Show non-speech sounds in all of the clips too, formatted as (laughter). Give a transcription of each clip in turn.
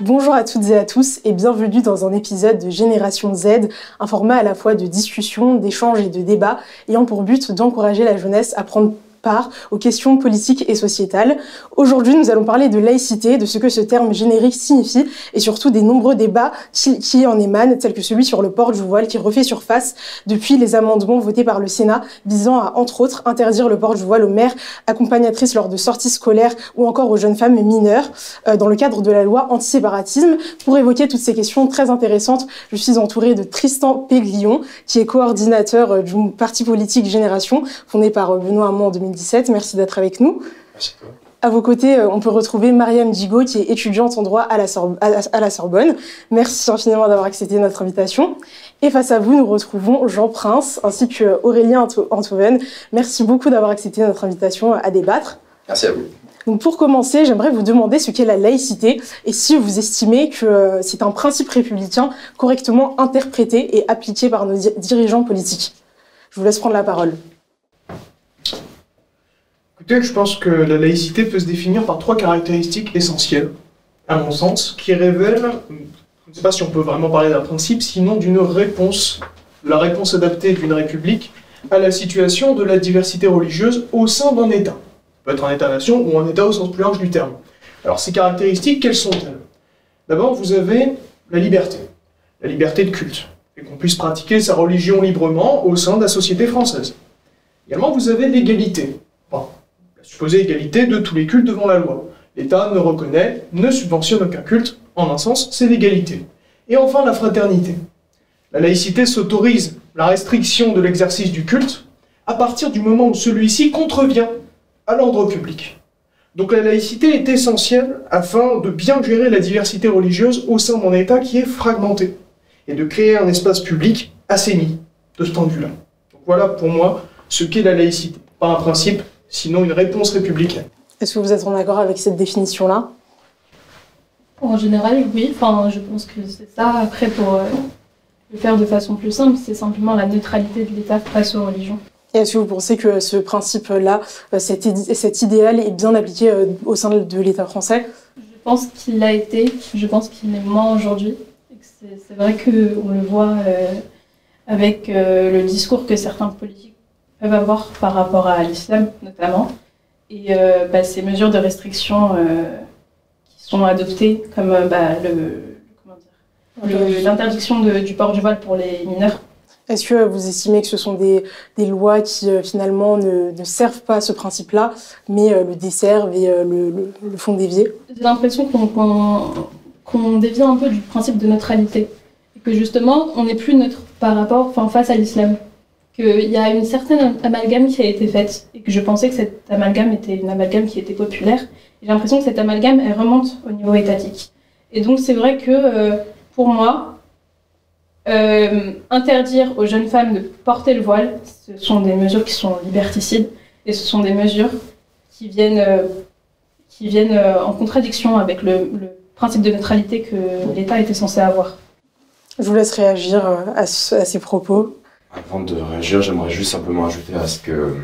Bonjour à toutes et à tous et bienvenue dans un épisode de Génération Z, un format à la fois de discussion, d'échange et de débat ayant pour but d'encourager la jeunesse à prendre part aux questions politiques et sociétales. Aujourd'hui, nous allons parler de laïcité, de ce que ce terme générique signifie et surtout des nombreux débats qui, en émanent, tels que celui sur le port du voile qui refait surface depuis les amendements votés par le Sénat visant à, entre autres, interdire le port du voile aux mères accompagnatrices lors de sorties scolaires ou encore aux jeunes femmes mineures euh, dans le cadre de la loi anti-séparatisme. Pour évoquer toutes ces questions très intéressantes, je suis entourée de Tristan Péglion, qui est coordinateur euh, du parti politique Génération, fondé par euh, Benoît Hamon 2010 Merci d'être avec nous. Merci à toi. À vos côtés, euh, on peut retrouver Mariam Digo, qui est étudiante en droit à la, Sorbonne. Merci infiniment d'avoir accepté notre invitation. Et face à vous, nous retrouvons Jean Prince ainsi que Aurélien Antoven. Merci beaucoup d'avoir accepté notre invitation à débattre. Merci à vous. Donc pour commencer, j'aimerais vous demander ce qu'est la laïcité et si vous estimez que euh, c'est un principe républicain correctement interprété et appliqué par nos dirigeants politiques. Je vous laisse prendre la parole je pense que la laïcité peut se définir par trois caractéristiques essentielles, à mon sens, qui révèlent, je ne sais pas si on peut vraiment parler d'un principe, sinon d'une réponse, la réponse adaptée d'une république à la situation de la diversité religieuse au sein d'un État. Ça peut être un État-nation ou un État au sens plus large du terme. Alors ces caractéristiques, quelles sont-elles? D'abord, vous avez la liberté, la liberté de culte, et qu'on puisse pratiquer sa religion librement au sein de la société française. Également, vous avez l'égalité, supposée égalité de tous les cultes devant la loi. L'État ne reconnaît, ne subventionne aucun culte, en un sens, c'est l'égalité. Et enfin, la fraternité. La laïcité s'autorise la restriction de l'exercice du culte à partir du moment où celui-ci contrevient à l'ordre public. Donc la laïcité est essentielle afin de bien gérer la diversité religieuse au sein d'un État qui est fragmenté et de créer un espace public assaini de ce point de vue-là. Donc voilà pour moi ce qu'est la laïcité. Pas un principe, sinon une réponse républicaine. Est-ce que vous êtes en accord avec cette définition-là? En général, oui. Enfin, je pense que c'est ça. Après, pour euh, le faire de façon plus simple, c'est simplement la neutralité de l'État face aux religions. Et est-ce que vous pensez que ce principe-là, euh, cet, idéal est bien appliqué euh, au sein de l'État français? Je pense qu'il l'a été. Je pense qu'il l'est moins aujourd'hui. C'est vrai qu'on le voit avec le discours que certains politiques peuvent avoir par rapport à l'islam notamment. Et euh, bah, ces mesures de restriction euh, qui sont adoptées, comme euh, bah, l'interdiction du port du voile pour les mineurs. Est-ce que vous estimez que ce sont des, des lois qui finalement ne, ne, servent pas à ce principe-là, mais le desservent et le, le, font dévier? J'ai l'impression qu'on dévie un peu du principe de neutralité. Et que justement, on n'est plus neutre par rapport, enfin, face à l'islam qu'il y a une certaine amalgame qui a été faite et que je pensais que cette amalgame était une amalgame qui était populaire. J'ai l'impression que cette amalgame, elle remonte au niveau étatique. Et donc c'est vrai que euh, pour moi, euh, interdire aux jeunes femmes de porter le voile, ce sont des mesures qui sont liberticides et ce sont des mesures qui viennent, euh, qui viennent en contradiction avec le, principe de neutralité que l'État était censé avoir. Je vous laisse réagir à ces propos. Avant de réagir, j'aimerais juste simplement ajouter à ce que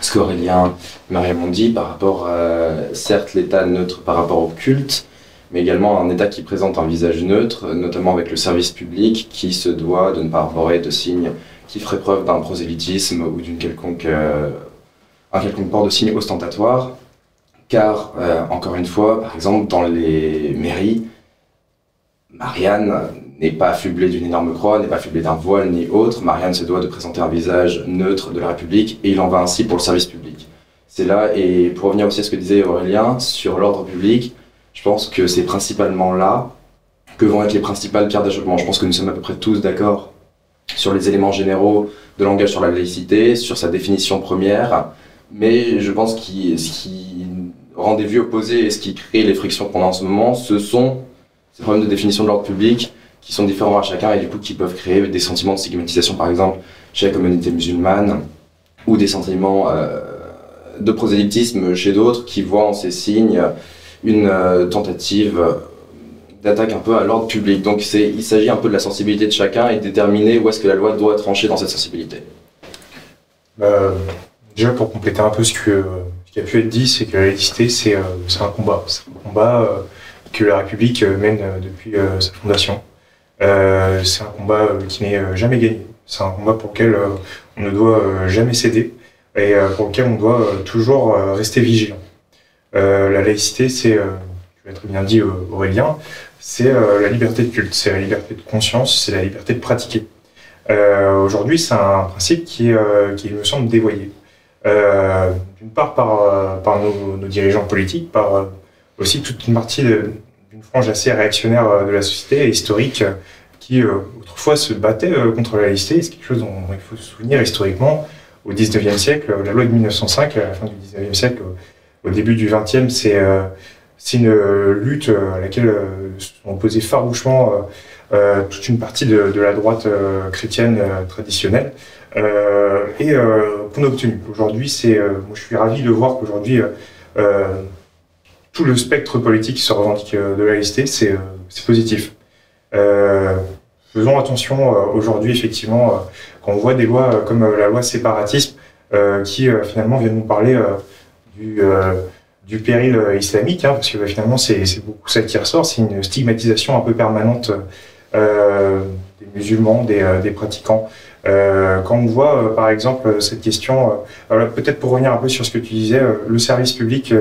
ce qu'Aurélien Mariam ont dit par rapport à, certes, l'état neutre par rapport au culte, mais également un État qui présente un visage neutre, notamment avec le service public qui se doit de ne pas arborer de signes qui feraient preuve d'un prosélytisme ou d'une quelconque, euh, un quelconque port de signes ostentatoire. Car, euh, encore une fois, par exemple, dans les mairies, Marianne n'est pas affublée d'une énorme croix, n'est pas affublée d'un voile ni autre. Marianne se doit de présenter un visage neutre de la République et il en va ainsi pour le service public. C'est là, et pour revenir aussi à ce que disait Aurélien sur l'ordre public, je pense que c'est principalement là que vont être les principales pierres d'achoppement. Je pense que nous sommes à peu près tous d'accord sur les éléments généraux de langage sur la laïcité, sur sa définition première, mais je pense que ce qui rend des vues opposées et ce qui crée les frictions qu'on a en ce moment, ce sont ces problèmes de définition de l'ordre public qui sont différents à chacun et du coup qui peuvent créer des sentiments de stigmatisation par exemple chez la communauté musulmane ou des sentiments euh, de prosélytisme chez d'autres qui voient en ces signes une euh, tentative d'attaque un peu à l'ordre public. Donc il s'agit un peu de la sensibilité de chacun et de déterminer où est-ce que la loi doit trancher dans cette sensibilité. Déjà pour compléter un peu ce, que, ce qui a pu être dit, c'est que la laïcité, c'est un combat. C'est un combat que la République mène depuis sa fondation. C'est un combat qui n'est jamais gagné. C'est un combat pour lequel on ne doit jamais céder et pour lequel on doit toujours rester vigilant. la laïcité, c'est, tu l'as très bien dit Aurélien, c'est la liberté de culte, c'est la liberté de conscience, c'est la liberté de pratiquer. Euh, aujourd'hui, c'est un principe qui, euh, qui me semble dévoyé. Euh, d'une part par, par nos, dirigeants politiques, par aussi toute une partie d'une frange assez réactionnaire de la société historique qui autrefois se battait contre la laïcité. C'est quelque chose dont il faut se souvenir historiquement. Au 19e siècle, la loi de 1905, à la fin du 19e siècle, au début du 20e, c'est c'est une lutte à laquelle sont farouchement euh, toute une partie de, la droite euh, chrétienne euh, traditionnelle et qu'on a obtenu. Aujourd'hui, c'est, je suis ravi de voir qu'aujourd'hui tout le spectre politique qui se revendique de la laïcité, c'est positif. faisons attention aujourd'hui, effectivement, quand on voit des lois comme la loi séparatisme qui finalement viennent nous parler du, péril islamique, hein, parce que finalement c'est beaucoup ça qui ressort, c'est une stigmatisation un peu permanente euh, des musulmans, des, euh, des pratiquants. Euh, quand on voit, par exemple, cette question, peut-être pour revenir un peu sur ce que tu disais, le service public,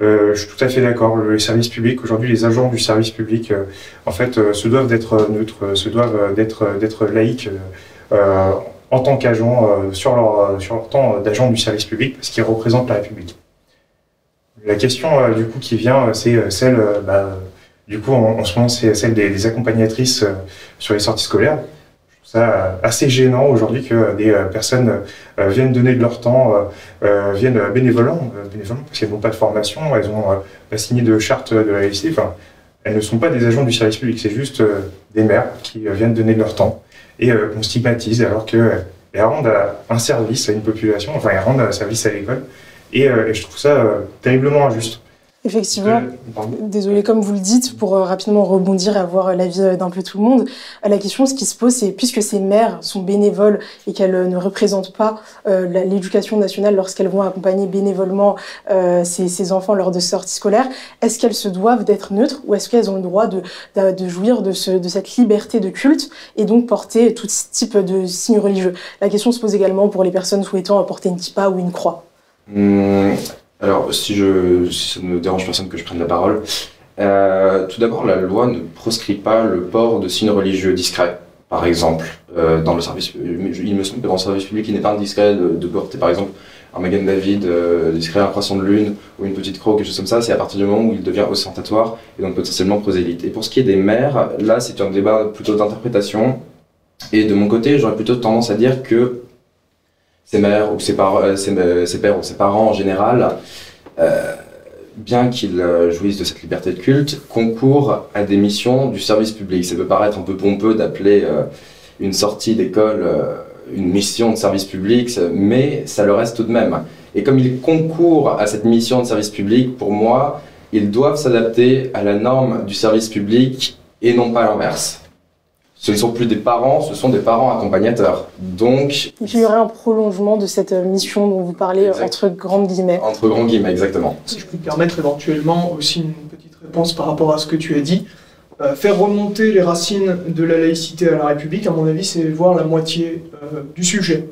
je suis tout à fait d'accord. Le service public, aujourd'hui, les agents du service public, en fait, se doivent d'être neutres, se doivent d'être d'être laïques en tant qu'agents sur leur sur leur temps d'agents du service public, parce qu'ils représentent la République. La question du coup qui vient, c'est celle bah, du coup, en, ce moment, c'est celle des, accompagnatrices euh, sur les sorties scolaires. Euh, assez gênant aujourd'hui que des euh, personnes viennent donner de leur temps, viennent bénévolement, bénévolement parce qu'elles n'ont pas de formation, elles ont pas signé de charte de la laïcité. Enfin, elles ne sont pas des agents du service public, c'est juste des mères qui viennent donner de leur temps et qu'on stigmatise alors qu'elles rendent un service à une population, enfin elles rendent un service à l'école. Et, je trouve ça terriblement injuste. Effectivement. Désolée, comme vous le dites, pour euh, rapidement rebondir et avoir l'avis euh, d'un peu tout le monde, euh, la question, ce qui se pose, c'est puisque ces mères sont bénévoles et qu'elles ne représentent pas l'éducation nationale lorsqu'elles vont accompagner bénévolement ces, enfants lors de sorties scolaires, est-ce qu'elles se doivent d'être neutres ou est-ce qu'elles ont le droit de, de, jouir de, ce, de cette liberté de culte et donc porter tout type de signes religieux? La question se pose également pour les personnes souhaitant porter une kippa ou une croix. Mmh. Alors, si, je, si ça ne dérange personne que je prenne la parole, euh, tout d'abord, la loi ne proscrit pas le port de signes religieux discrets. Par exemple, euh, dans le service, il me semble que dans le service public, il n'est pas indiscret de, porter, par exemple, un Magan David euh, discret, un croissant de lune ou une petite croix, quelque chose comme ça. C'est à partir du moment où il devient ostentatoire et donc potentiellement prosélyte. Et pour ce qui est des mères, là, c'est un débat plutôt d'interprétation. Et de mon côté, j'aurais plutôt tendance à dire que ses mères ou ses, euh, euh, ses, pères ou ses parents en général, euh, bien qu'ils jouissent de cette liberté de culte, concourent à des missions du service public. Ça peut paraître un peu pompeux d'appeler une sortie d'école une mission de service public, mais ça le reste tout de même. Et comme ils concourent à cette mission de service public, pour moi, ils doivent s'adapter à la norme du service public et non pas l'inverse ce ne sont plus des parents, ce sont des parents accompagnateurs. Donc, il y aurait un prolongement de cette mission dont vous parlez entre grandes guillemets. Entre grands guillemets, exactement. Si je peux me permettre éventuellement aussi une petite réponse par rapport à ce que tu as dit. Euh, faire remonter les racines de la laïcité à la République, à mon avis, c'est voir la moitié euh, du sujet.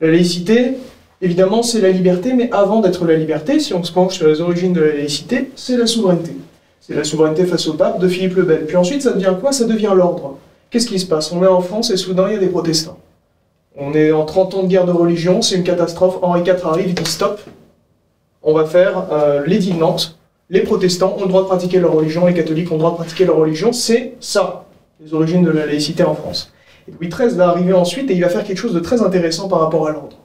La laïcité, évidemment, c'est la liberté, mais avant d'être la liberté, si on se penche sur les origines de la laïcité, c'est la souveraineté. C'est la souveraineté face au pape de Philippe le Bel. Puis ensuite, ça devient quoi? Ça devient l'ordre. Qu'est-ce qui se passe? On est en France et soudain il y a des protestants. On est en 30 ans de guerre de religion, c'est une catastrophe. Henri IV arrive, il dit stop, on va faire euh, de Nantes. Les protestants ont le droit de pratiquer leur religion, les catholiques ont le droit de pratiquer leur religion. C'est ça, les origines de la laïcité en France. Et Louis XIII va arriver ensuite et il va faire quelque chose de très intéressant par rapport à l'ordre.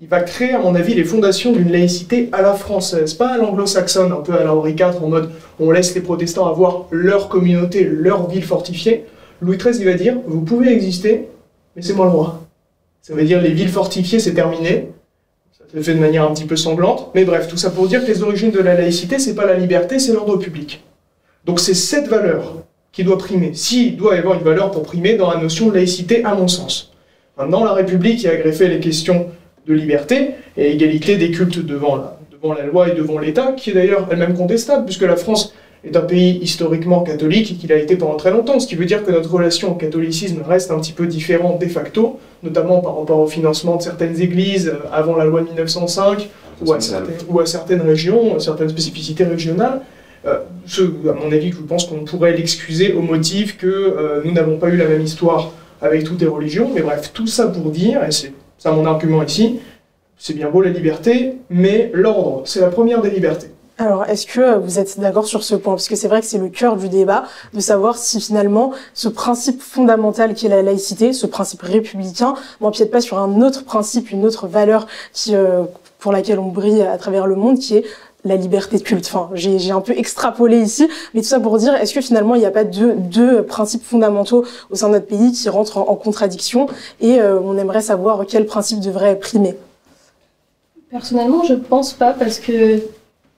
Il va créer, à mon avis, les fondations d'une laïcité à la française, pas à l'anglo-saxonne, un peu à la Henri IV, en mode on laisse les protestants avoir leur communauté, leur ville fortifiée. Louis XIII, il va dire, vous pouvez exister, mais c'est moi le roi. Ça veut dire les villes fortifiées, c'est terminé. Ça se fait de manière un petit peu sanglante. Mais bref, tout ça pour dire que les origines de la laïcité, c'est pas la liberté, c'est l'ordre public. Donc c'est cette valeur qui doit primer. S'il doit y avoir une valeur pour primer dans la notion de laïcité, à mon sens. Dans la République, il a greffé les questions de liberté et égalité des cultes devant devant la loi et devant l'État, qui est d'ailleurs elle-même contestable, puisque la France est un pays historiquement catholique et qu'il a été pendant très longtemps, ce qui veut dire que notre relation au catholicisme reste un petit peu différente de facto, notamment par rapport au financement de certaines églises euh, avant la loi de 1905, ou à, certaines, ou à certaines régions, certaines spécificités régionales. Euh, ce, à mon avis, je pense qu'on pourrait l'excuser au motif que euh, nous n'avons pas eu la même histoire avec toutes les religions, mais bref, tout ça pour dire, et c'est ça mon argument ici, c'est bien beau la liberté, mais l'ordre, c'est la première des libertés. Alors, est-ce que vous êtes d'accord sur ce point? Parce que c'est vrai que c'est le cœur du débat, de savoir si finalement ce principe fondamental qui est la laïcité, ce principe républicain, n'empiète pas sur un autre principe, une autre valeur qui, euh, pour laquelle on brille à travers le monde, qui est la liberté de culte. Enfin, j'ai un peu extrapolé ici, mais tout ça pour dire, est-ce que finalement il n'y a pas deux, deux, principes fondamentaux au sein de notre pays qui rentrent en, contradiction? Et euh, on aimerait savoir quel principe devrait primer Personnellement, je pense pas parce que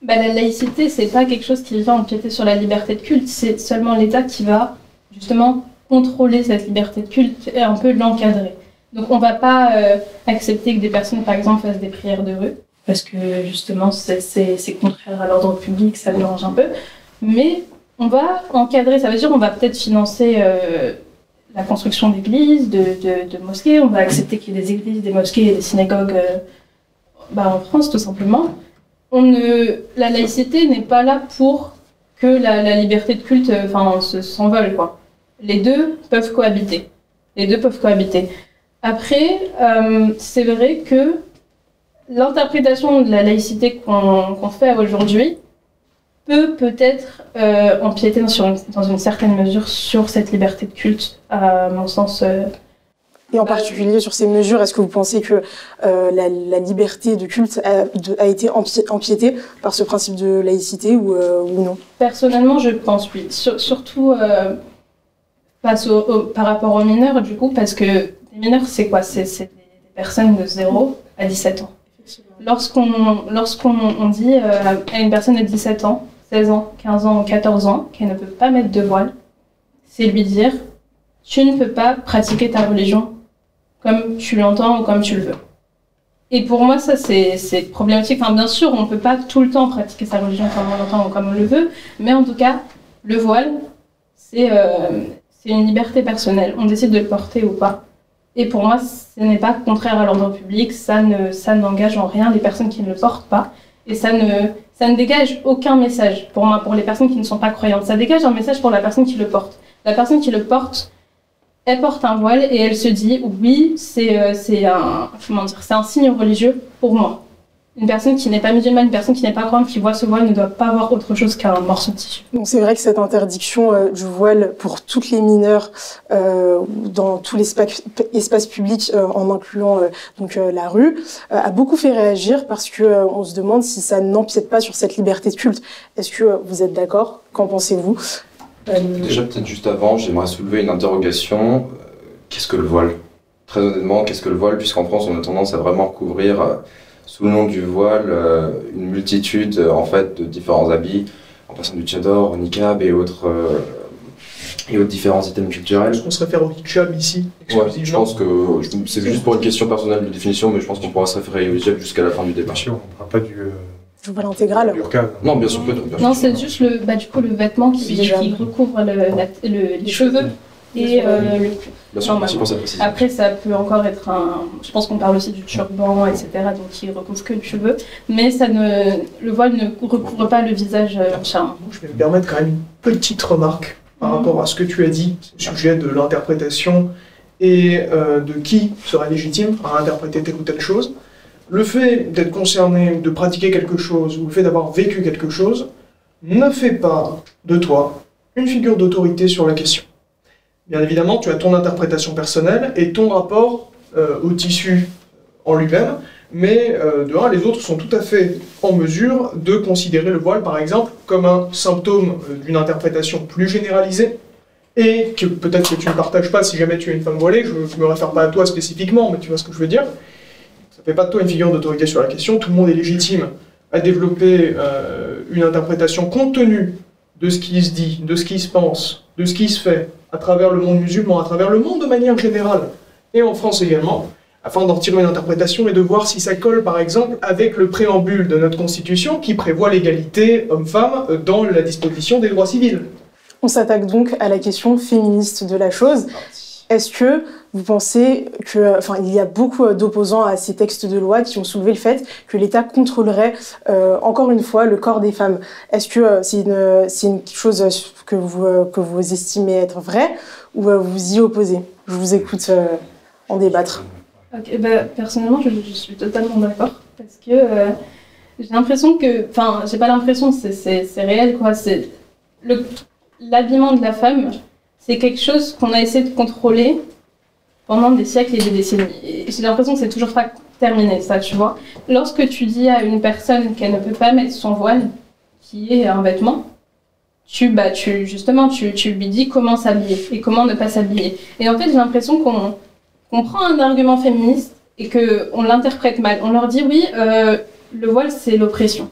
bah, la laïcité, c'est pas quelque chose qui va empiéter sur la liberté de culte, c'est seulement l'État qui va justement contrôler cette liberté de culte et un peu l'encadrer. Donc on va pas euh, accepter que des personnes, par exemple, fassent des prières de rue parce que justement c'est contraire à l'ordre public, ça dérange un peu. Mais on va encadrer, ça veut dire on va peut-être financer euh, la construction d'églises, de, de, de, mosquées, on va accepter qu'il y ait des églises, des mosquées et des synagogues euh, bah, en France tout simplement. La laïcité n'est pas là pour que la, liberté de culte euh, s'envole. quoi. Les deux peuvent cohabiter. Les deux peuvent cohabiter. Après, c'est vrai que l'interprétation de la laïcité qu'on fait aujourd'hui peut peut-être euh, empiéter dans une, certaine mesure sur cette liberté de culte, à mon sens. Euh, et en particulier sur ces mesures, est-ce que vous pensez que euh, la, liberté de culte a, été empiétée par ce principe de laïcité ou, non? Personnellement, je pense oui. surtout face par rapport aux mineurs, du coup, parce que les mineurs, c'est quoi? C'est des personnes de 0 à 17 ans. Lorsqu'on lorsqu'on dit euh, à une personne de 17 ans, 16 ans, 15 ans ou 14 ans qu'elle ne peut pas mettre de voile, c'est lui dire tu ne peux pas pratiquer ta religion comme tu l'entends ou comme tu le veux. Et pour moi, ça, c'est problématique. Enfin, bien sûr, on ne peut pas tout le temps pratiquer sa religion comme on l'entend ou comme on le veut, mais en tout cas, le voile, c'est euh, une liberté personnelle. On décide de le porter ou pas. Et pour moi, ce n'est pas contraire à l'ordre public, ça ne, ça n'engage en rien les personnes qui ne le portent pas, et ça ne, ça ne dégage aucun message pour moi, pour les personnes qui ne sont pas croyantes. Ça dégage un message pour la personne qui le porte. La personne qui le porte, elle porte un voile et elle se dit oui, c'est, euh, c'est un, signe religieux pour moi une personne qui n'est pas musulmane, une personne qui n'est pas croyante, qui voit ce voile ne doit pas avoir autre chose qu'un morceau de tissu. Donc c'est vrai que cette interdiction euh, du voile pour toutes les mineures euh, dans tous les espaces publics, euh, en incluant donc la rue, a beaucoup fait réagir parce que on se demande si ça n'empiète pas sur cette liberté de culte. Est-ce que vous êtes d'accord? Qu'en pensez-vous? Déjà peut-être juste avant, j'aimerais soulever une interrogation. Qu'est-ce que le voile? Très honnêtement, qu'est-ce que le voile? Puisqu'en France, on a tendance à vraiment couvrir sous le nom du voile euh, une multitude euh, en fait de différents habits, en passant du tchador au niqab et autres euh, et autres différents items culturels. Est-ce qu'on se réfère au hijab ici ouais, Je pense que c'est juste pour une question personnelle de définition, mais je pense qu'on pourra se référer au hijab jusqu'à la fin du débat. Bien sûr, on ne parlera pas du. Du voile intégral Non, bien sûr. Non, c'est juste le, bah, du coup, le vêtement qui, qui recouvre le, les cheveux et euh, le Après, ça peut encore être un. Je pense qu'on parle aussi du turban, etc., donc qui recouvre que le cheveu. Mais ça ne... le voile ne recouvre pas le visage euh. Je vais me permettre quand même une petite remarque par mhm. rapport à ce que tu as dit, au sujet de l'interprétation et euh, de qui serait légitime à interpréter telle ou telle chose. Le fait d'être concerné, de pratiquer quelque chose, ou le fait d'avoir vécu quelque chose, ne fait pas de toi une figure d'autorité sur la question. Bien évidemment, tu as ton interprétation personnelle et ton rapport euh, au tissu en lui-même, mais euh, de un, les autres sont tout à fait en mesure de considérer le voile, par exemple, comme un symptôme euh, d'une interprétation plus généralisée, et que peut-être que tu ne partages pas si jamais tu es une femme voilée, je ne me réfère pas à toi spécifiquement, mais tu vois ce que je veux dire. Ça ne fait pas de toi une figure d'autorité sur la question, tout le monde est légitime à développer une interprétation compte tenu de ce qui se dit, de ce qui se pense, de ce qui se fait, à travers le monde musulman, à travers le monde de manière générale, et en France également, afin d'en tirer une interprétation et de voir si ça colle par exemple avec le préambule de notre Constitution qui prévoit l'égalité homme-femme dans la disposition des droits civils. On s'attaque donc à la question féministe de la chose. Est-ce que vous pensez que, enfin, il y a beaucoup d'opposants à ces textes de loi qui ont soulevé le fait que l'État contrôlerait euh, encore une fois le corps des femmes? Est-ce que euh, c'est une, c'est une chose que vous, euh, que vous estimez être vraie ou vous y opposez? Je vous écoute en débattre. Bah, personnellement, je, suis totalement d'accord parce que j'ai l'impression que, enfin, j'ai pas l'impression, c'est, c'est, réel quoi. C'est le l'habillement de la femme, c'est quelque chose qu'on a essayé de contrôler pendant des siècles et des décennies. J'ai l'impression que c'est toujours pas terminé, ça, tu vois. Lorsque tu dis à une personne qu'elle ne peut pas mettre son voile, qui est un vêtement, tu, bah, tu, justement, tu, tu lui dis comment s'habiller et comment ne pas s'habiller. Et en fait, j'ai l'impression qu'on qu'on prend un argument féministe et qu'on l'interprète mal. On leur dit, oui, euh, le voile, c'est l'oppression.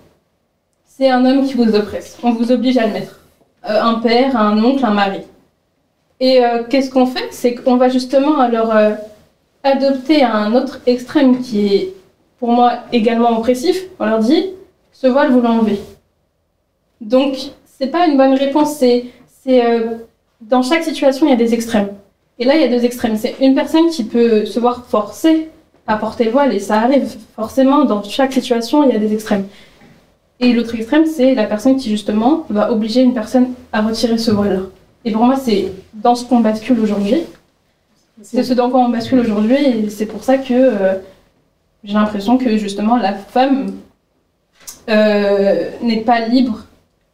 C'est un homme qui vous oppresse. On vous oblige à le mettre. Euh, un père, un oncle, un mari. Et euh, qu'est-ce qu'on fait? C'est qu'on va justement alors euh, adopter un autre extrême qui est pour moi également oppressif. On leur dit ce voile vous l'enlevez. Donc c'est pas une bonne réponse. C'est dans chaque situation il y a des extrêmes. Et là il y a deux extrêmes. C'est une personne qui peut se voir forcée à porter le voile et ça arrive forcément dans chaque situation il y a des extrêmes. Et l'autre extrême, c'est la personne qui justement va obliger une personne à retirer ce voile-là. Et pour moi, c'est dans ce qu'on bascule aujourd'hui. C'est ce dans quoi on bascule aujourd'hui, et c'est pour ça que euh, j'ai l'impression que justement la femme euh, n'est pas libre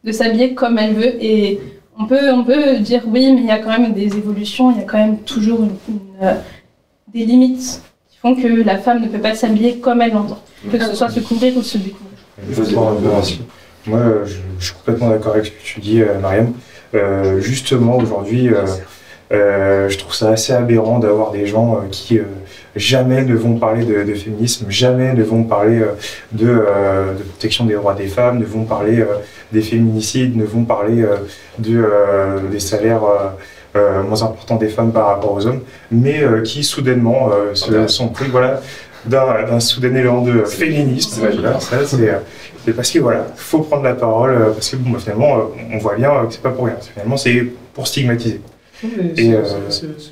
de s'habiller comme elle veut. Et on peut, on peut dire oui, mais il y a quand même des évolutions, il y a quand même toujours euh, des limites qui font que la femme ne peut pas s'habiller comme elle l'entend, que ce soit se couvrir ou se découvrir. Moi, je, suis complètement d'accord avec ce que tu dis, Mariam. Euh, justement, aujourd'hui, euh, je trouve ça assez aberrant d'avoir des gens qui jamais ne vont parler de, féminisme, jamais ne vont parler de, de, protection des droits des femmes, ne vont parler des féminicides, ne vont parler de, des salaires moins importants des femmes par rapport aux hommes, mais qui soudainement se sont pris, voilà, d'un soudain élan de féminisme. c'est parce que voilà, faut prendre la parole euh, parce que bon, finalement, euh, on voit bien que c'est pas pour rien. Finalement, c'est pour stigmatiser.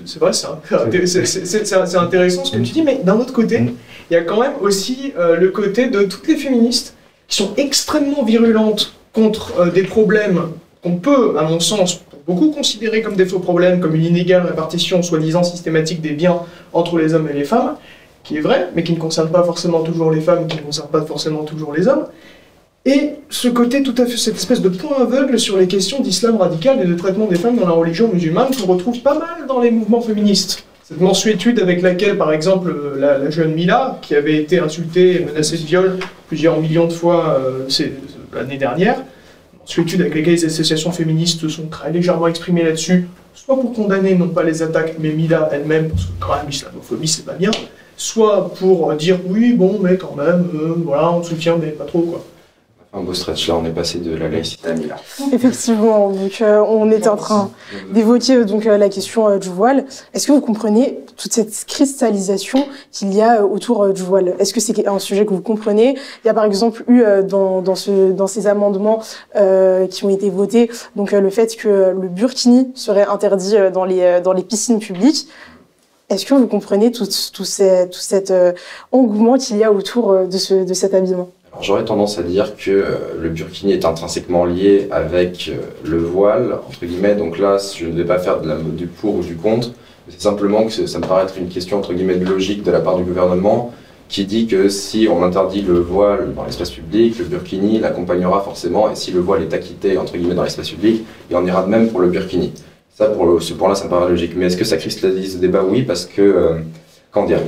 C'est vrai, c'est intéressant ce que tu dis, mais d'un autre côté, mm. il y a quand même aussi euh, le côté de toutes les féministes qui sont extrêmement virulentes contre des problèmes qu'on peut, à mon sens, beaucoup considérer comme des faux problèmes, comme une inégale répartition soi-disant systématique des biens entre les hommes et les femmes, qui est vrai, mais qui ne concerne pas forcément toujours les femmes, qui ne concerne pas forcément toujours les hommes. Et ce côté tout à fait, cette espèce de point aveugle sur les questions d'islam radical et de traitement des femmes dans la religion musulmane qu'on retrouve pas mal dans les mouvements féministes. Cette mensuétude avec laquelle, par exemple, la, jeune Mila, qui avait été insultée et menacée de viol plusieurs millions de fois euh, l'année dernière, mensuétude avec laquelle les associations féministes sont très légèrement exprimées là-dessus, soit pour condamner non pas les attaques, mais Mila elle-même, parce que quand même l'islamophobie c'est pas bien, soit pour dire oui, bon, mais quand même, euh, voilà, on soutient, mais pas trop, quoi. Un beau stretch là, on est passé de la laïcité à Mila. (laughs) Effectivement, donc euh, on est en train d'évoquer euh, donc la question du voile. Est-ce que vous comprenez toute cette cristallisation qu'il y a autour du voile? Est-ce que c'est un sujet que vous comprenez? Il y a par exemple eu dans, dans, ce, dans ces amendements qui ont été votés donc le fait que le burkini serait interdit dans les dans les piscines publiques. Est-ce que vous comprenez tout, cet euh, engouement qu'il y a autour euh, de, ce, de cet habillement? J'aurais tendance à dire que euh, le burkini est intrinsèquement lié avec le voile, entre guillemets. Donc là, je ne vais pas faire de la, du pour ou du contre. C'est simplement que ça me paraît être une question, entre guillemets, de logique de la part du gouvernement qui dit que si on interdit le voile dans l'espace public, le burkini l'accompagnera forcément, et si le voile est acquitté, entre guillemets, dans l'espace public, il en ira de même pour le burkini. Ça, pour ce point-là, ça me paraît logique. Mais est-ce que ça cristallise le débat? Oui, parce que, euh, dire?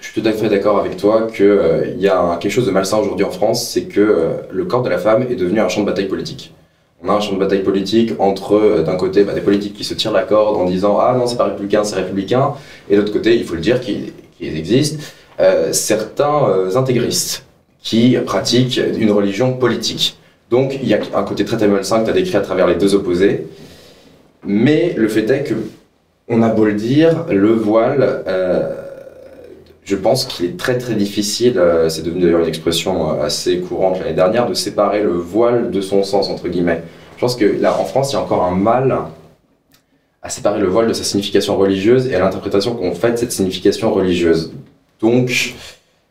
Je suis tout à fait d'accord avec toi qu'il euh, y a quelque chose de malsain aujourd'hui en France, c'est que euh, le corps de la femme est devenu un champ de bataille politique. On a un champ de bataille politique entre, d'un côté, bah, des politiques qui se tirent la corde en disant Ah non, c'est pas républicain, c'est républicain, et de l'autre côté, il faut le dire, qu'il existe, certains intégristes qui pratiquent une religion politique. Donc il y a un côté très très malsain que tu as décrit à travers les deux opposés. Mais le fait est que, on a beau le dire, le voile, euh, je pense qu'il est très très difficile, c'est devenu d'ailleurs une expression assez courante l'année dernière, de séparer le voile de son sens, entre guillemets. Je pense que là, en France, il y a encore un mal à séparer le voile de sa signification religieuse et à l'interprétation qu'on fait de cette signification religieuse. Donc,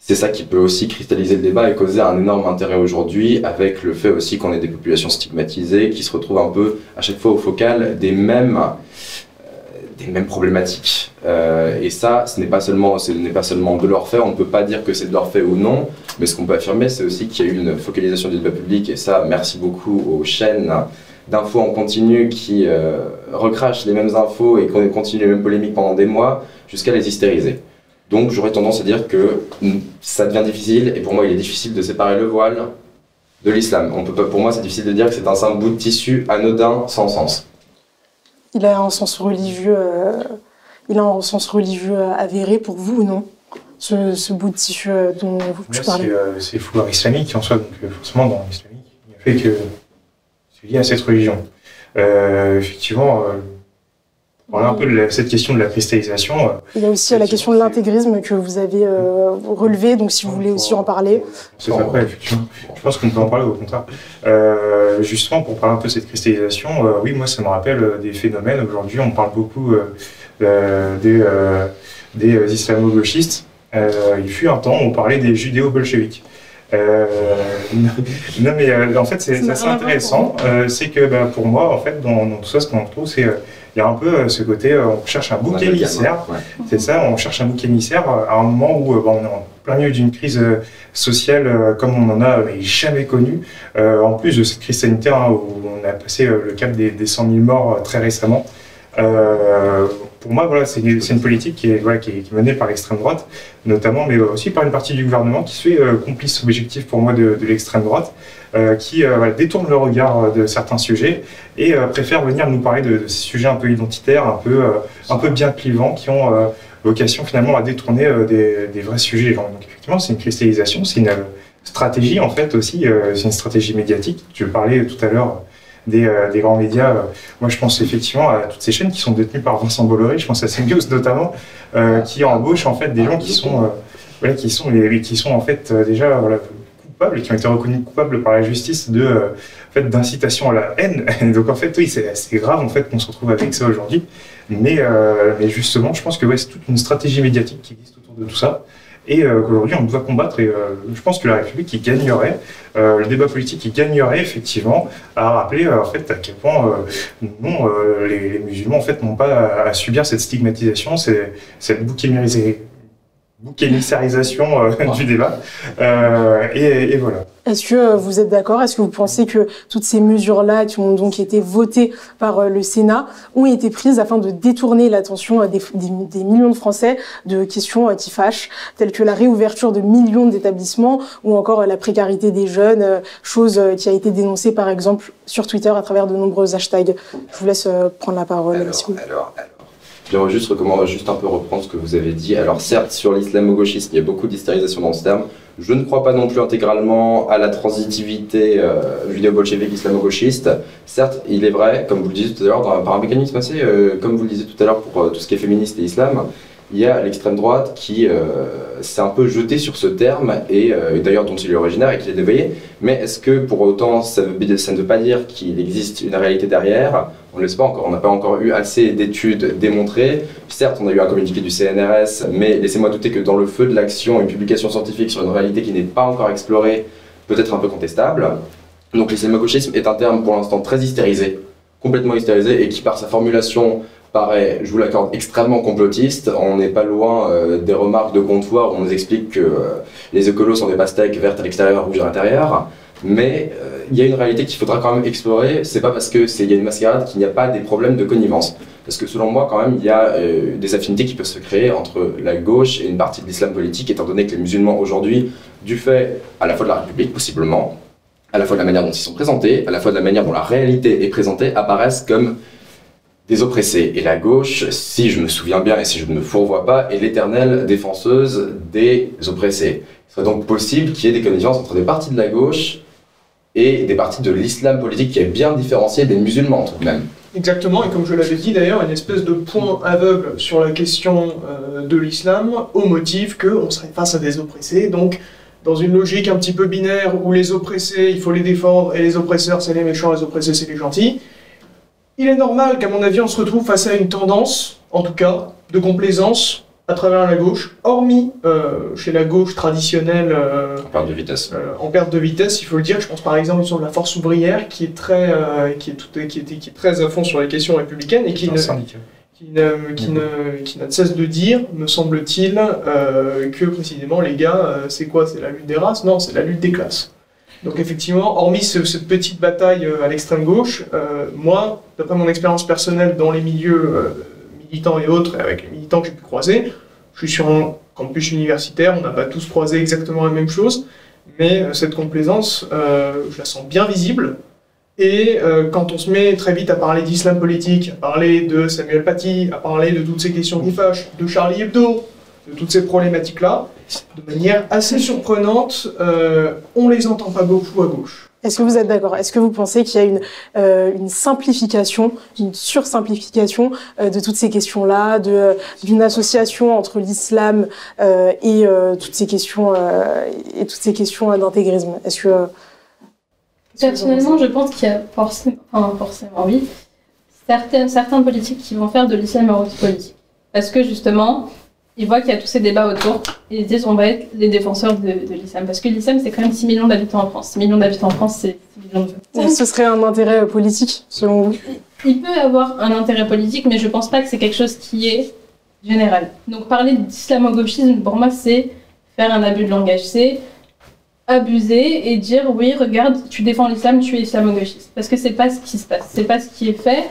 c'est ça qui peut aussi cristalliser le débat et causer un énorme intérêt aujourd'hui, avec le fait aussi qu'on ait des populations stigmatisées qui se retrouvent un peu à chaque fois au focal des mêmes, euh, des mêmes problématiques. Euh, et ça, ce n'est pas seulement, ce n'est pas seulement de leur fait. On ne peut pas dire que c'est de leur fait ou non, mais ce qu'on peut affirmer, c'est aussi qu'il y a eu une focalisation du débat public. Et ça, merci beaucoup aux chaînes d'infos en continu qui euh, recrachent les mêmes infos et qu'on continue les mêmes polémiques pendant des mois, jusqu'à les hystériser. Donc j'aurais tendance à dire que ça devient difficile, et pour moi il est difficile de séparer le voile de l'islam. On peut pour moi c'est difficile de dire que c'est un simple bout de tissu anodin sans sens. Il a un sens religieux, euh, il a un sens religieux avéré pour vous ou non? Ce, bout de tissu euh, dont vous parlez euh, C'est foulard islamique en soi, donc forcément dans l'islamique, il a fait que c'est lié à cette religion. effectivement, voilà un peu de cette question de la cristallisation. Euh, Il y a aussi la question de l'intégrisme que vous avez euh, relevé, donc si vous voulez aussi en parler. C'est après, effectivement. Je pense qu'on peut en parler au contraire. Euh, justement, pour parler un peu de cette cristallisation, oui, moi, ça me rappelle des phénomènes. Aujourd'hui, on parle beaucoup des, des islamo-gauchistes. il fut un temps où on parlait des judéo-bolcheviques. (laughs) non, mais en fait, c'est assez intéressant. c'est que bah, pour moi, en fait, dans, dans tout ça, ce qu'on trouve, c'est il y a un peu euh, ce côté, euh, on cherche un bouc émissaire. C'est ça, on cherche un bouc émissaire euh, à un moment où on est en plein milieu d'une crise sociale comme on en a jamais connu. en plus de cette crise sanitaire hein, où on a passé le cap des, des 100 000 morts très récemment. Pour moi, voilà, c'est une, politique qui est, voilà, qui est, menée par l'extrême droite, notamment, mais aussi par une partie du gouvernement qui se fait complice objectif pour moi de, de l'extrême droite. Euh, qui euh, détournent le regard euh, de certains sujets et préfèrent venir nous parler de, ces sujets un peu identitaires, un peu, un peu bien clivants, qui ont vocation finalement à détourner des, vrais sujets. Donc effectivement, c'est une cristallisation, c'est une stratégie en fait aussi, c'est une stratégie médiatique. Je parlais tout à l'heure des, des, grands médias. moi, je pense effectivement à toutes ces chaînes qui sont détenues par Vincent Bolloré, je pense à CNews notamment, qui embauchent en fait des gens qui sont, qui sont, qui sont en fait déjà et qui ont été reconnus coupables par la justice de euh, fait, d'incitation à la haine. (laughs) donc en fait, oui, c'est grave en fait qu'on se retrouve avec ça aujourd'hui. Mais, euh, mais justement, je pense que ouais, c'est toute une stratégie médiatique qui existe autour de tout ça et euh, qu'aujourd'hui on doit combattre. Et je pense que la République qui gagnerait, le débat politique qui gagnerait effectivement à rappeler en fait à quel point non, les, musulmans en fait n'ont pas à, subir cette stigmatisation, cette bouquémisation bouc émissarisation euh, du débat. Euh, et, et, voilà. Est-ce que euh, vous êtes d'accord? Est-ce que vous pensez que toutes ces mesures-là, qui ont donc été votées par le Sénat, ont été prises afin de détourner l'attention des, des, millions de Français de questions qui fâchent, telles que la réouverture de millions d'établissements ou encore la précarité des jeunes, chose qui a été dénoncée par exemple sur Twitter à travers de nombreux hashtags? Je vous laisse prendre la parole. Alors, alors, alors. J'aimerais juste, juste un peu reprendre ce que vous avez dit. Alors certes, sur l'islamo-gauchisme, il y a beaucoup d'hystérisation dans ce terme. Je ne crois pas non plus intégralement à la transitivité euh, judéo-bolchevique islamo-gauchiste. Certes, il est vrai, comme vous le disiez tout à l'heure, par un mécanisme assez, euh, comme vous le disiez tout à l'heure pour euh, tout ce qui est féministe et islam, il y a l'extrême droite qui euh, s'est un peu jetée sur ce terme et, d'ailleurs dont il est originaire et qui l'a dévoyé. Mais est-ce que pour autant ça, ça ne veut pas dire qu'il existe une réalité derrière? On ne le sait pas encore, on n'a pas encore eu assez d'études démontrées. Certes, on a eu un communiqué du CNRS, mais laissez-moi douter que dans le feu de l'action, une publication scientifique sur une réalité qui n'est pas encore explorée peut être un peu contestable. Donc l'islamo-gauchisme est un terme pour l'instant très hystérisé, complètement hystérisé, et qui par sa formulation je vous l'accorde, extrêmement complotiste. On n'est pas loin euh, des remarques de comptoir où on nous explique que euh, les écolos sont des pastèques vertes à l'extérieur, rouges à l'intérieur. Mais euh, il y a une réalité qu'il faudra quand même explorer. C'est pas parce qu'il y a une mascarade qu'il n'y a pas des problèmes de connivence. Parce que selon moi, quand même, il y a des affinités qui peuvent se créer entre la gauche et une partie de l'islam politique, étant donné que les musulmans aujourd'hui, du fait à la fois de la République possiblement, à la fois de la manière dont ils sont présentés, à la fois de la manière dont la réalité est présentée, apparaissent comme des oppressés. Et la gauche, si je me souviens bien et si je ne me fourvoie pas, est l'éternelle défenseuse des oppressés. Il serait donc possible qu'il y ait des connivences entre des parties de la gauche et des parties de l'islam politique qui est bien différencié des musulmans tout de même. Exactement, et comme je l'avais dit d'ailleurs, une espèce de point aveugle sur la question euh, de l'islam au motif qu'on serait face à des oppressés, donc dans une logique un petit peu binaire où les oppressés, il faut les défendre, et les oppresseurs, c'est les méchants, les oppressés, c'est les gentils. Il est normal qu'à mon avis, on se retrouve face à une tendance, en tout cas, de complaisance à travers la gauche, hormis euh, chez la gauche traditionnelle euh, En perte de vitesse. euh, en perte de vitesse, il faut le dire. Je pense par exemple sur la force ouvrière qui est très, euh, qui est tout, qui est, qui est très à fond sur les questions républicaines et qui ne, qui ne, qui ne, qui n'a de cesse de dire, me semble-t-il, euh, que précisément les gars, euh, c'est quoi? C'est la lutte des races? Non, c'est la lutte des classes. Donc effectivement, hormis ce- cette petite bataille euh, à l'extrême gauche, euh, moi, d'après mon expérience personnelle dans les milieux euh, militants et autres, avec les militants que j'ai pu croiser, je suis sur un campus universitaire, on n'a pas tous croisé exactement la même chose, mais cette complaisance, je la sens bien visible. Et quand on se met très vite à parler d'islam politique, à parler de Samuel Paty, à parler de toutes ces questions qui fâchent, de Charlie Hebdo, de toutes ces problématiques-là, de manière assez surprenante, euh, on les entend pas beaucoup à gauche. Est-ce que vous êtes d'accord? Est-ce que vous pensez qu'il y a une, euh, une simplification, une sursimplification euh, de toutes ces questions-là, euh, d'une association entre l'islam euh, et euh, toutes ces questions euh, et toutes ces questions euh, d'intégrisme? Est-ce que euh, Personnellement, je pense qu'il y a forcément, enfin forcément oui, certaines, certains politiques qui vont faire de l'islam un politique. Parce que justement, ils voient qu'il y a tous ces débats autour et ils se disent on va être les défenseurs de, de l'islam. Parce que l'islam, c'est quand même 6 millions d'habitants en France. 6 millions d'habitants en France, c'est 6 millions de Donc, ce serait un intérêt politique selon vous? Il peut avoir un intérêt politique, mais je pense pas que c'est quelque chose qui est général. Donc parler d'islamo-gauchisme, pour moi, c'est faire un abus de langage. C'est abuser et dire oui, regarde, tu défends l'islam, tu es islamo-gauchiste. Parce que c'est pas ce qui se passe, c'est pas ce qui est fait.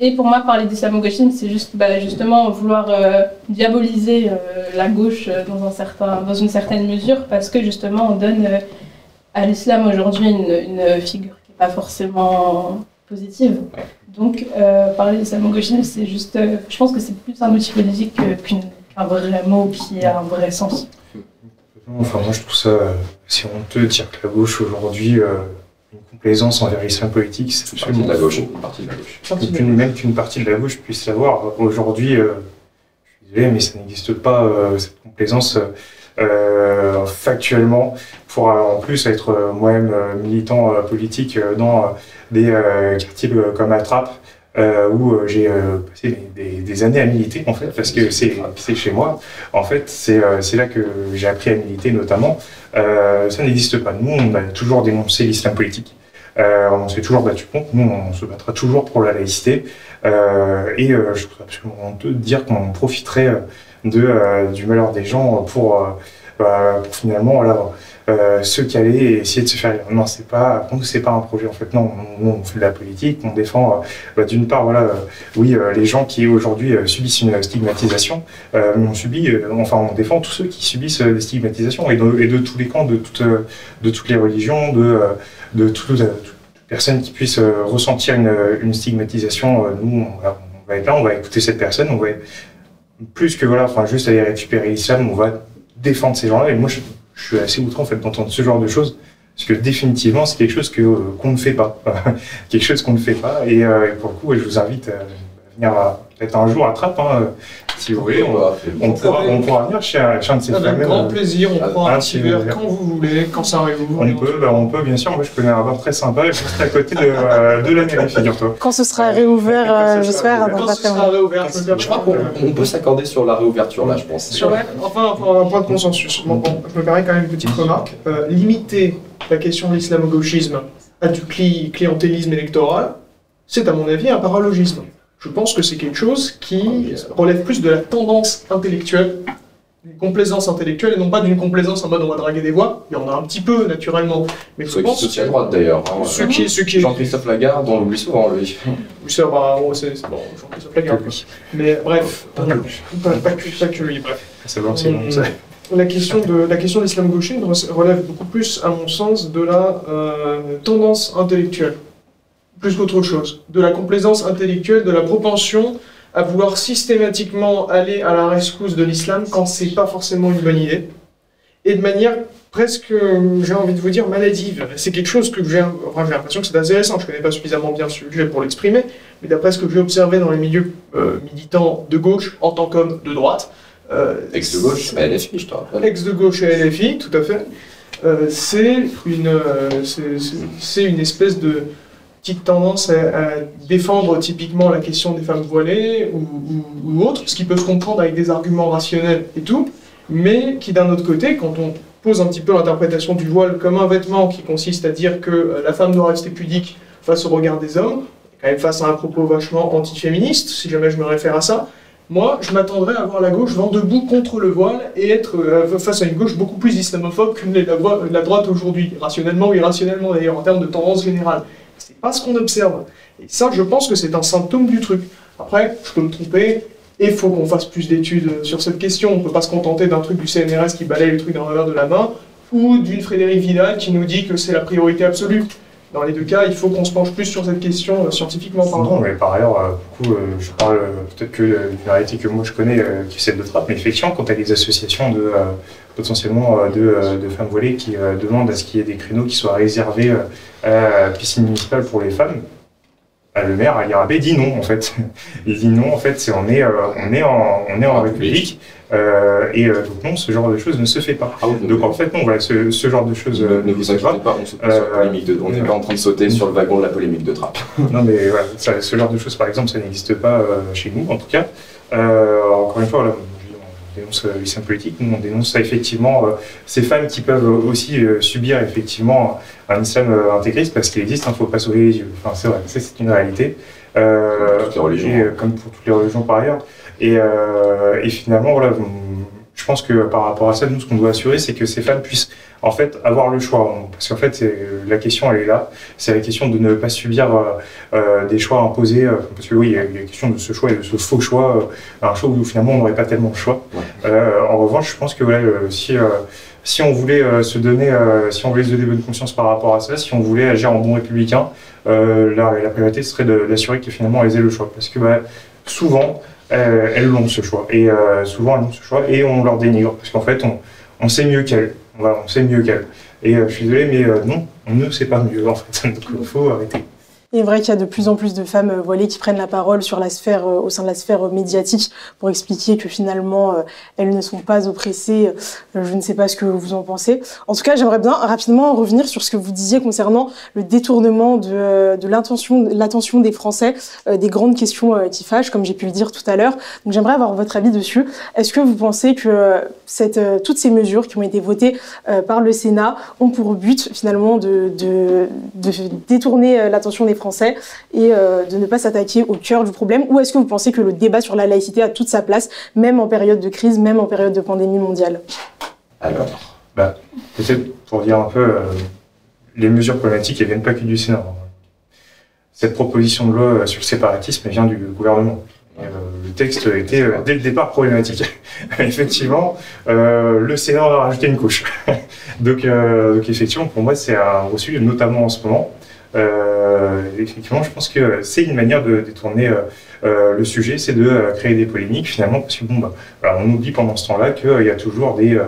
Et pour moi, parler d'islamo-gauchisme, c'est juste bah, justement vouloir euh, diaboliser euh, la gauche euh, dans, un certain, dans une certaine mesure, parce que justement, on donne euh, à l'islam aujourd'hui une, une figure qui n'est pas forcément positive. Donc, euh, parler d'islamo-gauchisme, c'est juste. euh, je pense que c'est plus un outil politique qu'un vrai mot qui a un vrai sens. Enfin, moi, je trouve ça assez honteux de dire que la gauche aujourd'hui, euh, une complaisance envers l'islam politique, c'est Une partie de absolument la gauche, une partie de la gauche. Qu'une- même qu'une partie de la gauche puisse l'avoir. Aujourd'hui, euh, je suis désolé, mais ça n'existe pas, euh, cette complaisance euh, factuellement. Pour euh, en plus être euh, moi-même euh, militant euh, politique euh, dans euh, des euh, quartiers euh, comme Attrape, euh, où euh, j'ai euh, passé des, des- années à militer, en fait, parce que c'est chez moi. En fait, c'est euh, c'est là que j'ai appris à militer, notamment. Ça n'existe pas. Nous, on a toujours dénoncé l'islam politique. Euh, on s'est toujours battu contre. Nous, on se battra toujours pour la laïcité. Euh, et euh, je trouve absolument honteux de dire qu'on profiterait de, du malheur des gens pour, bah, pour finalement voilà, euh, se caler et essayer de se faire. Non, c'est pas. Nous, c'est pas un projet. En fait, non. Nous, on fait de la politique. On défend. euh, D'une part, voilà, euh, oui, euh, les gens qui aujourd'hui euh, subissent une stigmatisation. On subit. enfin, on défend tous ceux qui subissent des stigmatisations et de, et de tous les camps, de toutes, de toutes les religions, de, de toutes, toutes personnes qui puissent euh, ressentir une, une stigmatisation. nous, on on va être là, on va écouter cette personne, on va plus que voilà, enfin juste aller récupérer l'islam, on va défendre ces gens-là. Et moi, je, je suis assez outré en fait d'entendre ce genre de choses. Parce que définitivement, c'est quelque chose que euh, qu'on ne fait pas, (laughs) quelque chose qu'on ne fait pas. Et, euh, pour le coup, je vous invite euh, à venir à- peut-être un jour à Trappes, hein, si vous voulez. On, on pourra, on pourra venir chez, un- chez un de ces Avec grand euh, plaisir, on prend un petit verre quand vous voulez, quand ça réouvre. On peut, bah, on peut, bien sûr. Moi, je connais un bar très sympa, juste à côté de, euh, de la mairie, figure-toi. Quand ce sera réouvert, euh, j'espère, Quand ce sera réouvert, je crois qu'on on peut s'accorder sur la réouverture là, je pense. Sur la- Enfin, un point de consensus. Bon, bon, je me permets quand même une petite remarque. Euh, limiter la question de l'islamo-gauchisme à du cli- clientélisme électoral, c'est à mon avis un paralogisme. Je pense que c'est quelque chose qui relève plus de la tendance intellectuelle, d'une complaisance intellectuelle, et non pas d'une complaisance en mode on va draguer des voix. Il y en a un petit peu, naturellement. Mais je Ceux qui pense se tiennent à droite d'ailleurs. hein. ceux qui, qui, Jean-Christophe Lagarde, on l'oublie souvent lui. (laughs) Oui, ça, bah, ouais, c'est c'est bon, Jean-Christophe Lagarde. Mais bref, Pas que lui. (laughs) pas, pas que, pas que lui, bref. Ça va, c'est bon. La question de la question de l'islam gaucher relève beaucoup plus, à mon sens, de la euh, tendance intellectuelle, plus qu'autre chose, de la complaisance intellectuelle, de la propension à vouloir systématiquement aller à la rescousse de l'islam quand c'est pas forcément une bonne idée, et de manière presque, euh, j'ai envie de vous dire, maladive. C'est quelque chose que j'ai enfin, l'impression que c'est assez récent, je connais pas suffisamment bien le sujet pour l'exprimer, mais d'après ce que j'ai observé dans les milieux euh, militants de gauche en tant qu'homme de droite, euh, ex de gauche, LFI, je te rappelle. Ex de gauche et LFI, tout à fait. Euh, c'est une, c'est une espèce de petite tendance à, défendre typiquement la question des femmes voilées ou, ou, autres, ce qui peut se comprendre avec des arguments rationnels et tout, mais qui d'un autre côté, quand on pose un petit peu l'interprétation du voile comme un vêtement qui consiste à dire que la femme doit rester pudique face au regard des hommes, quand même face à un propos vachement antiféministe, si jamais je me réfère à ça, moi, je m'attendrais à voir la gauche vent debout contre le voile et être euh, face à une gauche beaucoup plus islamophobe que la droite aujourd'hui, rationnellement ou irrationnellement d'ailleurs, en termes de tendance générale. C'est pas ce qu'on observe. Et ça, je pense que c'est un symptôme du truc. Après, je peux me tromper, et il faut qu'on fasse plus d'études sur cette question. On ne peut pas se contenter d'un truc du CNRS qui balaye le truc dans revers de la main, ou d'une Frédéric Vidal qui nous dit que c'est la priorité absolue. Dans les deux cas, il faut qu'on se penche plus sur cette question euh, scientifiquement parlant. Non, mais par ailleurs, euh, beaucoup, euh, je parle peut-être que d'une réalité que moi je connais, qui est celle de Trappe, mais effectivement, quand tu as des associations de potentiellement de, de, femmes voilées qui demandent à ce qu'il y ait des créneaux qui soient réservés à la piscine municipale pour les femmes, le maire, Ali dit non, en fait. (laughs) Il dit non, en fait, c'est on est, on est en, on est en République. Euh, et euh, donc non, ce genre de choses ne se fait pas. Ah donc en fait, non, voilà, ce, ce genre de choses. Ne, ne vous inquiétez pas, on se euh, sur la polémique de, on n'est pas en train de sauter (laughs) sur le wagon de la polémique de trappe. (laughs) non, mais voilà, ça, ce genre de choses, par exemple, ça n'existe pas chez nous, en tout cas. encore une fois, voilà, on dénonce l'islam politique, nous on dénonce effectivement ces femmes qui peuvent aussi subir effectivement un islam intégriste parce qu'il existe, il hein, ne faut pas sauver les yeux. Enfin, c'est vrai, c'est une réalité. comme toutes les religions. Et, comme pour toutes les religions par ailleurs. Et, euh, et finalement, voilà, je pense que par rapport à ça, nous, ce qu'on doit assurer, c'est que ces femmes puissent en fait avoir le choix. Parce qu'en fait, la question, elle est là. C'est la question de ne pas subir euh, euh des choix imposés. Euh, parce que oui, il y a la question de ce choix et de ce faux choix, euh, un choix où finalement on n'aurait pas tellement de choix. en revanche, je pense que voilà, si si on voulait se donner, si on voulait se donner bonne conscience par rapport à ça, si on voulait agir en bon républicain, la, la priorité serait d'assurer que finalement elles aient le choix. Parce que bah, souvent, euh, elles l'ont ce choix. Et euh, souvent, elles ont ce choix et on leur dénigre. Parce qu'en fait, on, on sait mieux qu'elles. on sait mieux qu'elles. Et euh, je suis désolé, mais non, on ne sait pas mieux, en fait. (laughs) Donc il faut arrêter. Il est vrai qu'il y a de plus en plus de femmes euh, voilées qui prennent la parole sur la sphère, euh, au sein de la sphère euh, médiatique pour expliquer que finalement elles ne sont pas oppressées. Je ne sais pas ce que vous en pensez. En tout cas, j'aimerais bien rapidement revenir sur ce que vous disiez concernant le détournement de, de l'attention des Français des grandes questions qui fâchent, comme j'ai pu le dire tout à l'heure. Donc j'aimerais avoir votre avis dessus. Est-ce que vous pensez que toutes ces mesures qui ont été votées par le Sénat ont pour but finalement de, de, de détourner l'attention des Français et euh, de ne pas s'attaquer au cœur du problème Ou est-ce que vous pensez que le débat sur la laïcité a toute sa place, même en période de crise, même en période de pandémie mondiale? Alors, bah, peut-être pour dire un peu, euh, les mesures problématiques, elles viennent pas que du Sénat. Cette proposition de loi euh, sur le séparatisme vient du gouvernement. le texte était dès le départ problématique. (laughs) Effectivement, le Sénat en a rajouté une couche. (laughs) donc, donc, effectivement, pour moi, c'est un reçu, notamment en ce moment. Euh, effectivement, je pense que c'est une manière de détourner euh, euh, le sujet, c'est de créer des polémiques finalement, parce que bon, bah, on oublie pendant ce temps-là qu'il y a toujours des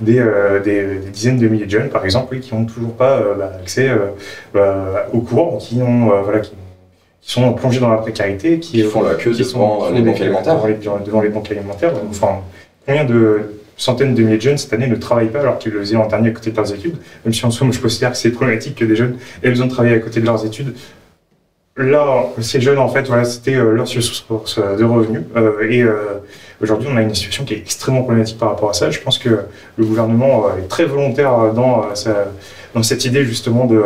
des, des, dizaines de milliers de jeunes, par exemple, qui n'ont toujours pas bah, accès bah, aux cours, qui ont voilà, qui, sont plongés dans la précarité, qui, font la queue devant, les banques alimentaires, devant les, devant les banques alimentaires. Enfin, combien de centaines de milliers de jeunes cette année ne travaillent pas alors qu'ils le faisaient l'an dernier à côté de leurs études. Même si en soi, je considère que c'est problématique que des jeunes aient besoin de travailler à côté de leurs études. Là, ces jeunes, en fait, voilà, c'était euh, leur source de revenus. Euh, et euh, aujourd'hui, on a une situation qui est extrêmement problématique par rapport à ça. Je pense que le gouvernement est très volontaire dans, dans cette idée justement de,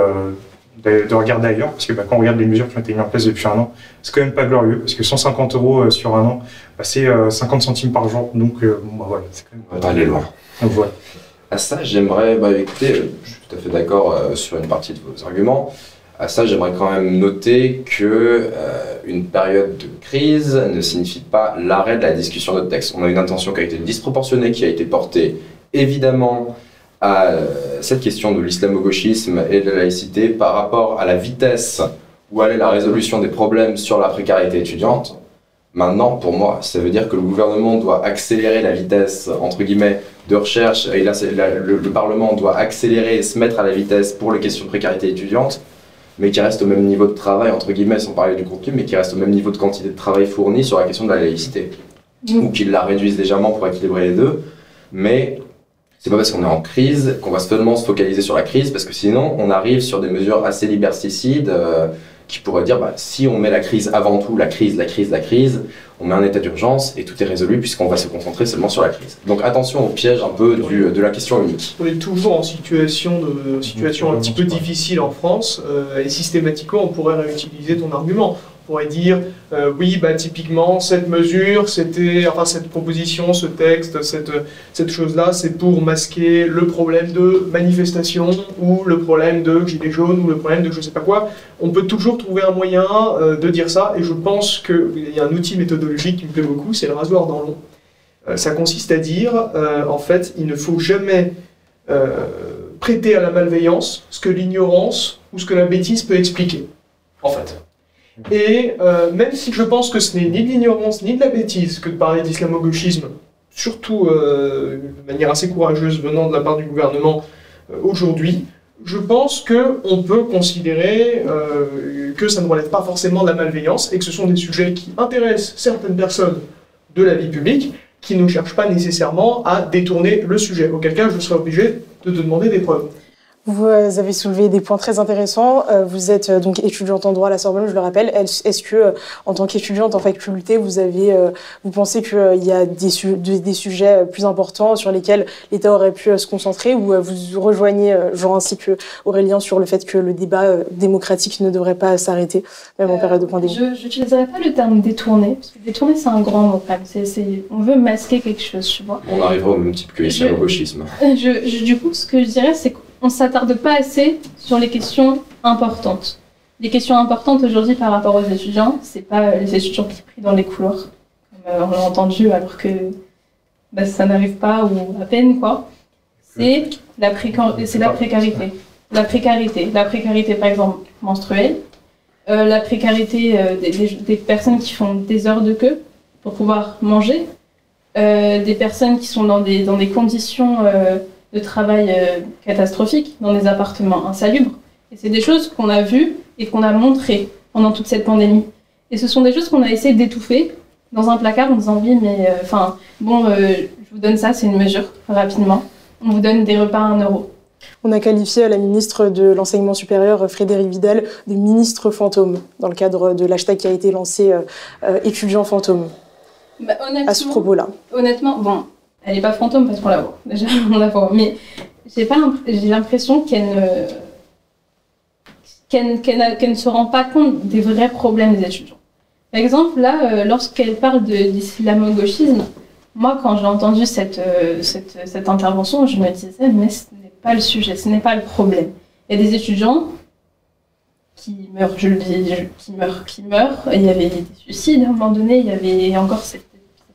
de, regarder ailleurs, parce que bah, quand on regarde les mesures qui ont été mises en place depuis un an, c'est quand même pas glorieux, parce que 150 euros euh, sur un an, bah, c'est 50 euh, centimes par jour, donc euh, bah, voilà, c'est quand même pas aller loin. Donc, voilà. À ça, j'aimerais, bah, écoutez, je suis tout à fait d'accord sur une partie de vos arguments. À ça, j'aimerais quand même noter que une période de crise ne signifie pas l'arrêt de la discussion de texte. On a une intention qui a été disproportionnée, qui a été portée évidemment à euh, cette question de l'islamo-gauchisme et de la laïcité par rapport à la vitesse où allait la résolution des problèmes sur la précarité étudiante. Maintenant, pour moi, ça veut dire que le gouvernement doit accélérer la vitesse, entre guillemets, de recherche, et là, le, le, Parlement doit accélérer et se mettre à la vitesse pour les questions de précarité étudiante. mais qui restent au même niveau de travail, entre guillemets, sans parler du contenu, mais qui restent au même niveau de quantité de travail fourni sur la question de la laïcité. Mm. Ou qu'ils la réduisent légèrement pour équilibrer les deux. Mais c'est pas parce qu'on est en crise qu'on va seulement se focaliser sur la crise, parce que sinon, on arrive sur des mesures assez liberticides euh, qui pourraient dire bah, si on met la crise avant tout, la crise, la crise, la crise, on met un état d'urgence et tout est résolu puisqu'on va se concentrer seulement sur la crise. Donc attention au piège un peu du, de la question unique. On est toujours en situation, de, situation un petit peu difficile en France euh, et systématiquement on pourrait réutiliser ton argument. Pourrait dire euh, oui, bah, typiquement cette mesure, enfin cette proposition, ce texte, cette, cette chose-là, c'est pour masquer le problème de manifestation ou le problème de gilet jaune ou le problème de je sais pas quoi. On peut toujours trouver un moyen euh, de dire ça et je pense qu'il y a un outil méthodologique qui me plaît beaucoup, c'est le rasoir dans l'eau. Euh, ça consiste à dire, euh, en fait, il ne faut jamais prêter à la malveillance ce que l'ignorance ou ce que la bêtise peut expliquer, en fait. Et euh, même si je pense que ce n'est ni de l'ignorance ni de la bêtise que de parler d'islamo-gauchisme, surtout euh, de manière assez courageuse venant de la part du gouvernement euh, aujourd'hui, je pense qu'on peut considérer euh, que ça ne relève pas forcément de la malveillance et que ce sont des sujets qui intéressent certaines personnes de la vie publique qui ne cherchent pas nécessairement à détourner le sujet. Auquel cas, je serai obligé de te demander des preuves. Vous euh, avez soulevé des points très intéressants. Euh, Vous êtes euh, donc étudiante en droit à la Sorbonne, je le rappelle. Est- Est-ce que, en tant qu'étudiante en faculté, vous avez, vous pensez qu'il y a des, su- des, des sujets plus importants sur lesquels l'État aurait pu se concentrer, ou vous rejoignez, genre ainsi que Aurélien, sur le fait que le débat démocratique ne devrait pas s'arrêter, même en période de pandémie? Je n'utiliserai pas le terme détourner, parce que détourner c'est un grand mot quand même. C'est- c'est- on veut masquer quelque chose, tu vois. On arrivera au même type que l'islamo-gauchisme. Je, je- du coup, ce que je dirais, c'est qu'on s'attarde pas assez sur les questions importantes. Les questions importantes aujourd'hui par rapport aux étudiants, c'est pas euh, les étudiants qui prient dans les couloirs, comme euh, on l'a entendu, alors que bah, ça n'arrive pas ou à peine quoi. C'est la, c'est la précarité. La précarité. La précarité, par exemple, menstruelle. Euh, la précarité euh, des, des- des personnes qui font des heures de queue pour pouvoir manger. Euh, des personnes qui sont dans des, dans des conditions de travail euh, catastrophiques, dans des appartements insalubres. Et c'est des choses qu'on a vues et qu'on a montrées pendant toute cette pandémie. Et ce sont des choses qu'on a essayé d'étouffer dans un placard en disant oui, mais euh, enfin, bon, euh, je vous donne ça, c'est une mesure, rapidement. On vous donne des repas à un euro. On a qualifié la ministre de l'Enseignement supérieur, Frédéric Vidal, de ministre fantôme, dans le cadre de l'hashtag qui a été lancé euh, étudiant fantôme, Bah, honnêtement, à ce propos-là. honnêtement, bon, elle n'est pas fantôme parce qu'on la voit. Déjà, (laughs) on la voit. Mais j'ai pas l'impression qu'elle ne, qu'elle, n'a- qu'elle ne se rend pas compte des vrais problèmes des étudiants. Par exemple, là, euh, lorsqu'elle parle de, d'islamo-gauchisme, moi, quand j'ai entendu cette, euh, cette, cette intervention, je me disais, mais ce n'est pas le sujet, ce n'est pas le problème. Il y a des étudiants qui meurent, je le dis, qui meurent, qui meurent. Il y avait des suicides à un moment donné, il y avait encore, c'est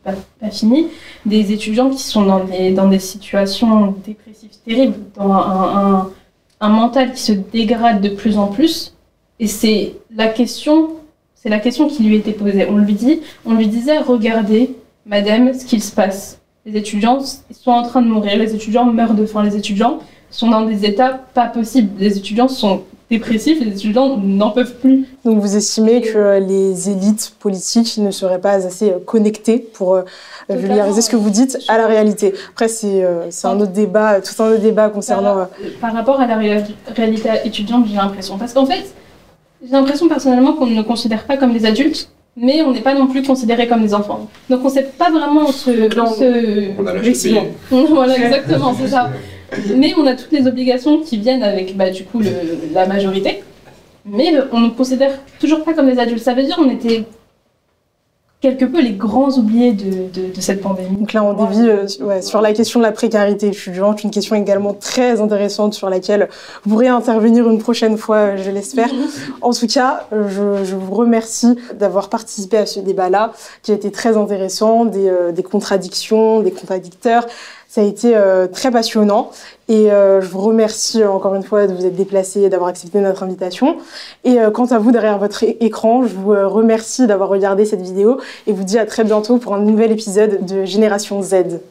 pas, fini, des étudiants qui sont dans des, dans des situations dépressives terribles, dans un, un, mental qui se dégrade de plus en plus. Et c'est la question, c'est la question qui lui était posée. On lui dit, on lui disait, regardez, madame, ce qu'il se passe. Les étudiants sont en train de mourir, les étudiants meurent de faim, les étudiants sont dans des états pas possibles. Les étudiants sont dépressifs, les étudiants n'en peuvent plus. Donc vous estimez que les élites politiques ne seraient pas assez euh, connectées pour euh, Totalement. vulgariser ce que vous dites à la réalité? Après, c'est euh, c'est un autre débat, tout un autre débat concernant... par rapport à la réa- réalité étudiante, j'ai l'impression. Parce qu'en fait, j'ai l'impression personnellement qu'on ne nous considère pas comme des adultes, mais on n'est pas non plus considérés comme des enfants. Donc on ne sait pas vraiment se... se... On a (laughs) voilà, exactement, c'est ça. Mais on a toutes les obligations qui viennent avec, bah, du coup, le- la majorité. Mais euh, on ne nous considère toujours pas comme des adultes. Ça veut dire qu'on était quelque peu les grands oubliés de, de- de cette pandémie. Donc là, on dévie euh, ouais, sur la question de la précarité étudiante, une question également très intéressante sur laquelle vous pourrez intervenir une prochaine fois, euh, je l'espère. En tout cas, je, je vous remercie d'avoir participé à ce débat-là, qui a été très intéressant, des, euh, des contradictions, des contradicteurs. Ça a été euh, très passionnant et euh, je vous remercie encore une fois de vous être déplacé et d'avoir accepté notre invitation. Et euh, quant à vous derrière votre écran, je vous remercie d'avoir regardé cette vidéo et vous dis à très bientôt pour un nouvel épisode de Génération Z.